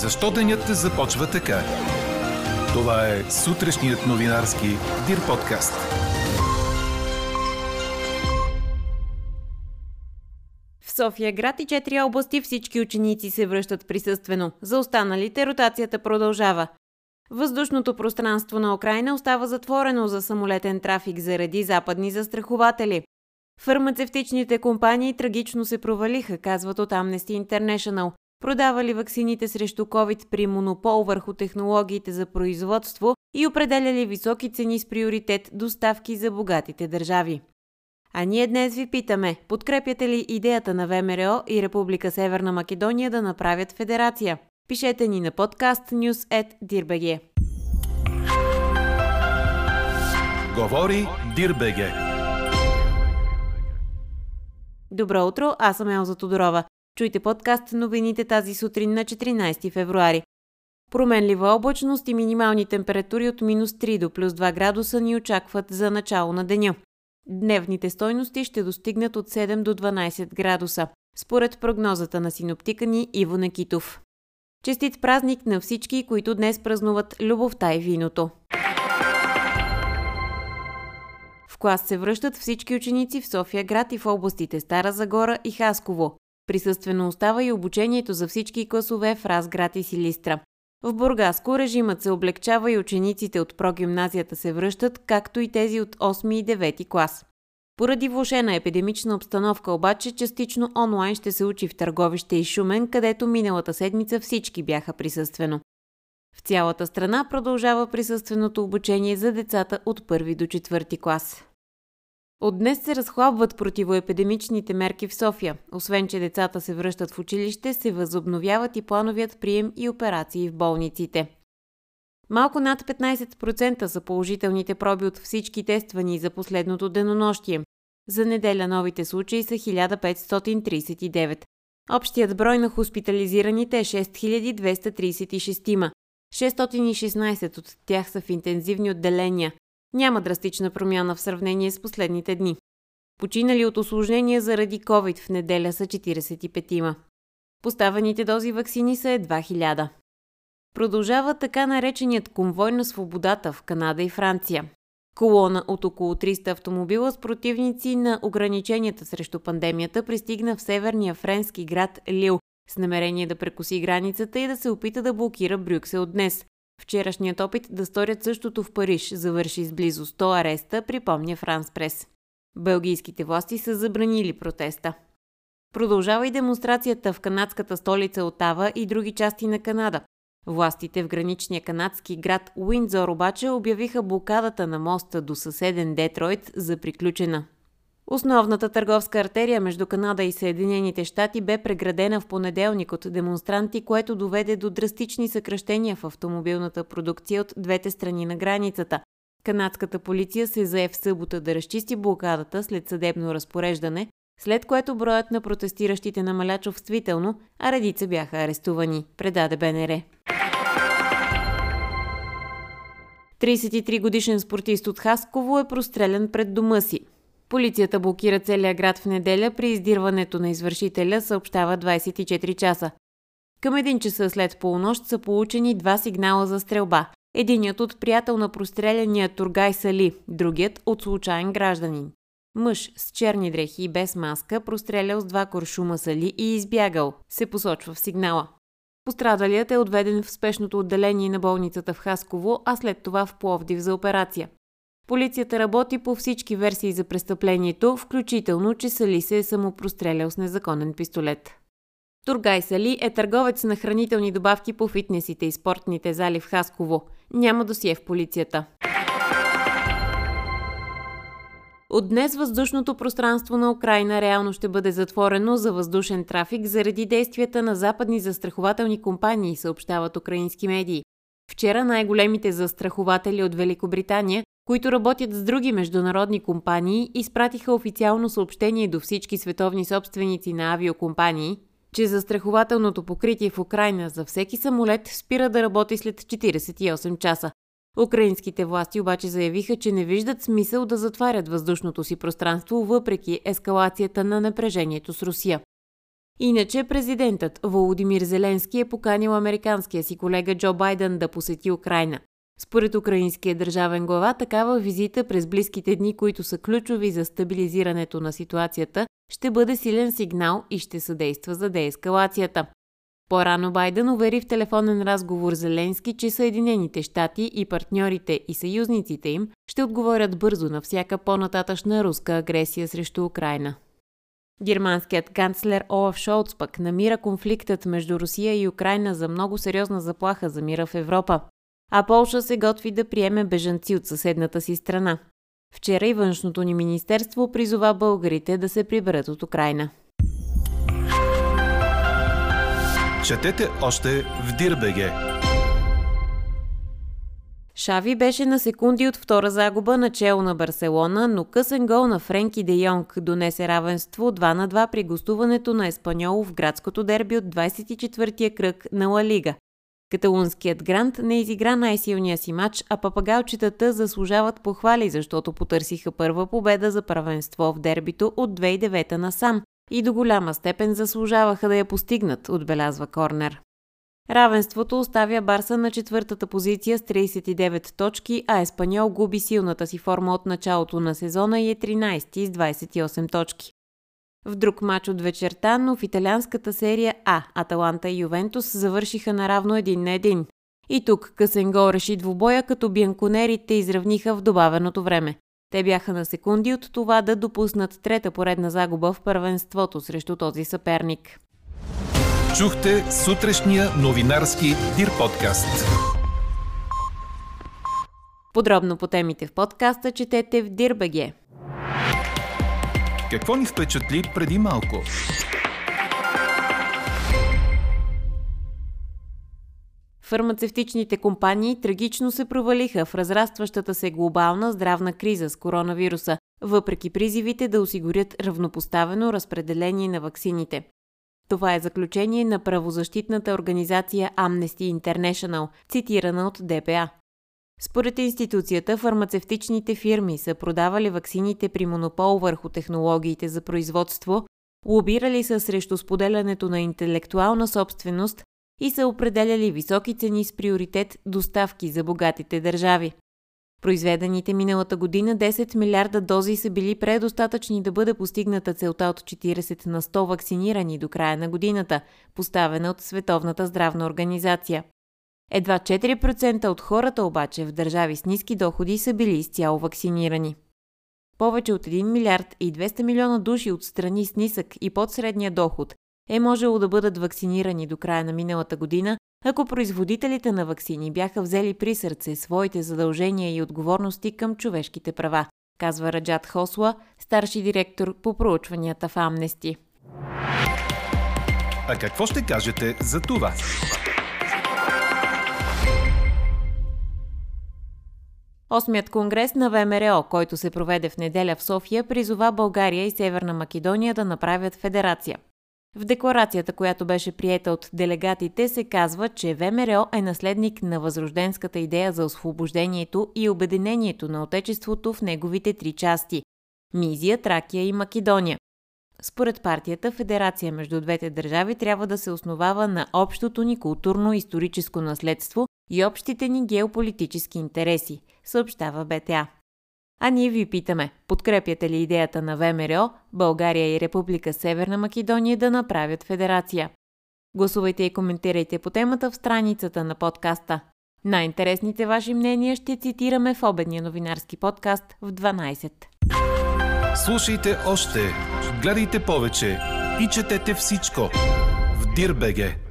Защо денят започва така? Това е сутрешният новинарски Дир подкаст. В София град и четири области всички ученици се връщат присъствено. За останалите ротацията продължава. Въздушното пространство на Украина остава затворено за самолетен трафик заради западни застрахователи. Фармацевтичните компании трагично се провалиха, казват от Amnesty International. Продавали ваксините срещу COVID при монопол върху технологиите за производство и определяли високи цени с приоритет доставки за богатите държави. А ние днес ви питаме, подкрепяте ли идеята на ВМРО и Република Северна Македония да направят федерация? Пишете ни на подкаст news.dirbg. Говори Дирбеге. Добро утро, аз съм Елза Тодорова. Чуйте подкаст новините тази сутрин на 14 февруари. Променлива облачност и минимални температури от минус 3 до плюс 2 градуса ни очакват за начало на деня. Дневните стойности ще достигнат от 7 до 12 градуса, според прогнозата на синоптика ни Иво Некитов. Честит празник на всички, които днес празнуват любовта и виното. В клас се връщат всички ученици в София град и в областите Стара Загора и Хасково. Присъствено остава и обучението за всички класове в Разград и Силистра. В Бургаско режимът се облегчава и учениците от прогимназията се връщат, както и тези от 8 и 9 клас. Поради влушена епидемична обстановка обаче, частично онлайн ще се учи в Търговище и Шумен, където миналата седмица всички бяха присъствено. В цялата страна продължава присъственото обучение за децата от 1 до 4 клас. От днес се разхлабват противоепидемичните мерки в София. Освен, че децата се връщат в училище, се възобновяват и плановият прием и операции в болниците. Малко над 15% са положителните проби от всички тествани за последното денонощие. За неделя новите случаи са 1539. Общият брой на хоспитализираните е 6236. 616 от тях са в интензивни отделения. Няма драстична промяна в сравнение с последните дни. Починали от осложнения заради COVID в неделя са 45-ма. Поставените дози вакцини са едва 1000. Продължава така нареченият конвой на свободата в Канада и Франция. Колона от около 300 автомобила с противници на ограниченията срещу пандемията пристигна в северния френски град Лил с намерение да прекоси границата и да се опита да блокира Брюксел днес. Вчерашният опит да сторят същото в Париж завърши с близо 100 ареста, припомня Франс Прес. Белгийските власти са забранили протеста. Продължава и демонстрацията в канадската столица Отава и други части на Канада. Властите в граничния канадски град Уиндзор обаче обявиха блокадата на моста до съседен Детройт за приключена. Основната търговска артерия между Канада и Съединените щати бе преградена в понеделник от демонстранти, което доведе до драстични съкръщения в автомобилната продукция от двете страни на границата. Канадската полиция се зае в събота да разчисти блокадата след съдебно разпореждане, след което броят на протестиращите намаля чувствително, а редица бяха арестувани, предаде БНР. 33 годишен спортист от Хасково е прострелян пред дома си. Полицията блокира целия град в неделя при издирването на извършителя, съобщава 24 часа. Към един часа след полунощ са получени два сигнала за стрелба. Единият от приятел на простреляния Тургай Сали, другият от случайен гражданин. Мъж с черни дрехи и без маска прострелял с два куршума Сали и избягал, се посочва в сигнала. Пострадалият е отведен в спешното отделение на болницата в Хасково, а след това в Пловдив за операция. Полицията работи по всички версии за престъплението, включително, че Сали се е самопрострелял с незаконен пистолет. Тургай Сали е търговец на хранителни добавки по фитнесите и спортните зали в Хасково. Няма досие в полицията. От днес въздушното пространство на Украина реално ще бъде затворено за въздушен трафик заради действията на западни застрахователни компании, съобщават украински медии. Вчера най-големите застрахователи от Великобритания които работят с други международни компании, изпратиха официално съобщение до всички световни собственици на авиокомпании, че застрахователното покритие в Украина за всеки самолет спира да работи след 48 часа. Украинските власти обаче заявиха, че не виждат смисъл да затварят въздушното си пространство въпреки ескалацията на напрежението с Русия. Иначе президентът Володимир Зеленски е поканил американския си колега Джо Байден да посети Украина. Според украинския държавен глава, такава визита през близките дни, които са ключови за стабилизирането на ситуацията, ще бъде силен сигнал и ще съдейства за деескалацията. По-рано Байден увери в телефонен разговор Зеленски, че Съединените щати и партньорите и съюзниците им ще отговорят бързо на всяка по-нататъчна руска агресия срещу Украина. Германският канцлер Олаф Шолц пък намира конфликтът между Русия и Украина за много сериозна заплаха за мира в Европа, а Полша се готви да приеме бежанци от съседната си страна. Вчера и външното ни министерство призова българите да се приберат от Украина. Четете още в Дирбеге. Шави беше на секунди от втора загуба начало на Барселона, но късен гол на Френки де Йонг донесе равенство 2 на 2 при гостуването на Еспаньол в градското дерби от 24-я кръг на Ла Лига. Каталунският грант не изигра най-силния си матч, а папагалчетата заслужават похвали, защото потърсиха първа победа за първенство в дербито от 2009 насам и до голяма степен заслужаваха да я постигнат, отбелязва Корнер. Равенството оставя Барса на четвъртата позиция с 39 точки, а Еспаньол губи силната си форма от началото на сезона и е 13 с 28 точки. В друг матч от вечерта, но в италианската серия А, Аталанта и Ювентус завършиха наравно един на един. И тук късен гол реши двубоя, като бянконерите изравниха в добавеното време. Те бяха на секунди от това да допуснат трета поредна загуба в първенството срещу този съперник. Чухте сутрешния новинарски Дир подкаст. Подробно по темите в подкаста четете в Дирбеге. Какво ни впечатли преди малко? Фармацевтичните компании трагично се провалиха в разрастващата се глобална здравна криза с коронавируса, въпреки призивите да осигурят равнопоставено разпределение на ваксините. Това е заключение на правозащитната организация Amnesty International, цитирана от ДПА. Според институцията, фармацевтичните фирми са продавали ваксините при монопол върху технологиите за производство, лобирали са срещу споделянето на интелектуална собственост и са определяли високи цени с приоритет доставки за богатите държави. Произведените миналата година 10 милиарда дози са били предостатъчни да бъде постигната целта от 40 на 100 вакцинирани до края на годината, поставена от Световната здравна организация. Едва 4% от хората обаче в държави с ниски доходи са били изцяло вакцинирани. Повече от 1 милиард и 200 милиона души от страни с нисък и под средния доход е можело да бъдат вакцинирани до края на миналата година, ако производителите на вакцини бяха взели при сърце своите задължения и отговорности към човешките права, казва Раджат Хосла, старши директор по проучванията в Амнести. А какво ще кажете за това? Осмият конгрес на ВМРО, който се проведе в неделя в София, призова България и Северна Македония да направят федерация. В декларацията, която беше приета от делегатите, се казва, че ВМРО е наследник на възрожденската идея за освобождението и обединението на Отечеството в неговите три части – Мизия, Тракия и Македония. Според партията, федерация между двете държави трябва да се основава на общото ни културно-историческо наследство и общите ни геополитически интереси, съобщава БТА. А ние ви питаме, подкрепяте ли идеята на ВМРО, България и Република Северна Македония да направят федерация? Гласувайте и коментирайте по темата в страницата на подкаста. Най-интересните ваши мнения ще цитираме в обедния новинарски подкаст в 12. Слушайте още, гледайте повече и четете всичко в Дирбеге.